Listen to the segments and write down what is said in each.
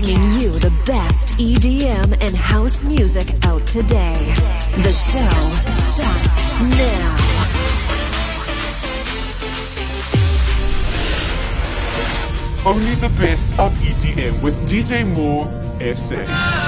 bringing you the best EDM and house music out today. The show starts now. Only the best of EDM with DJ Moore SA.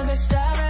Never looking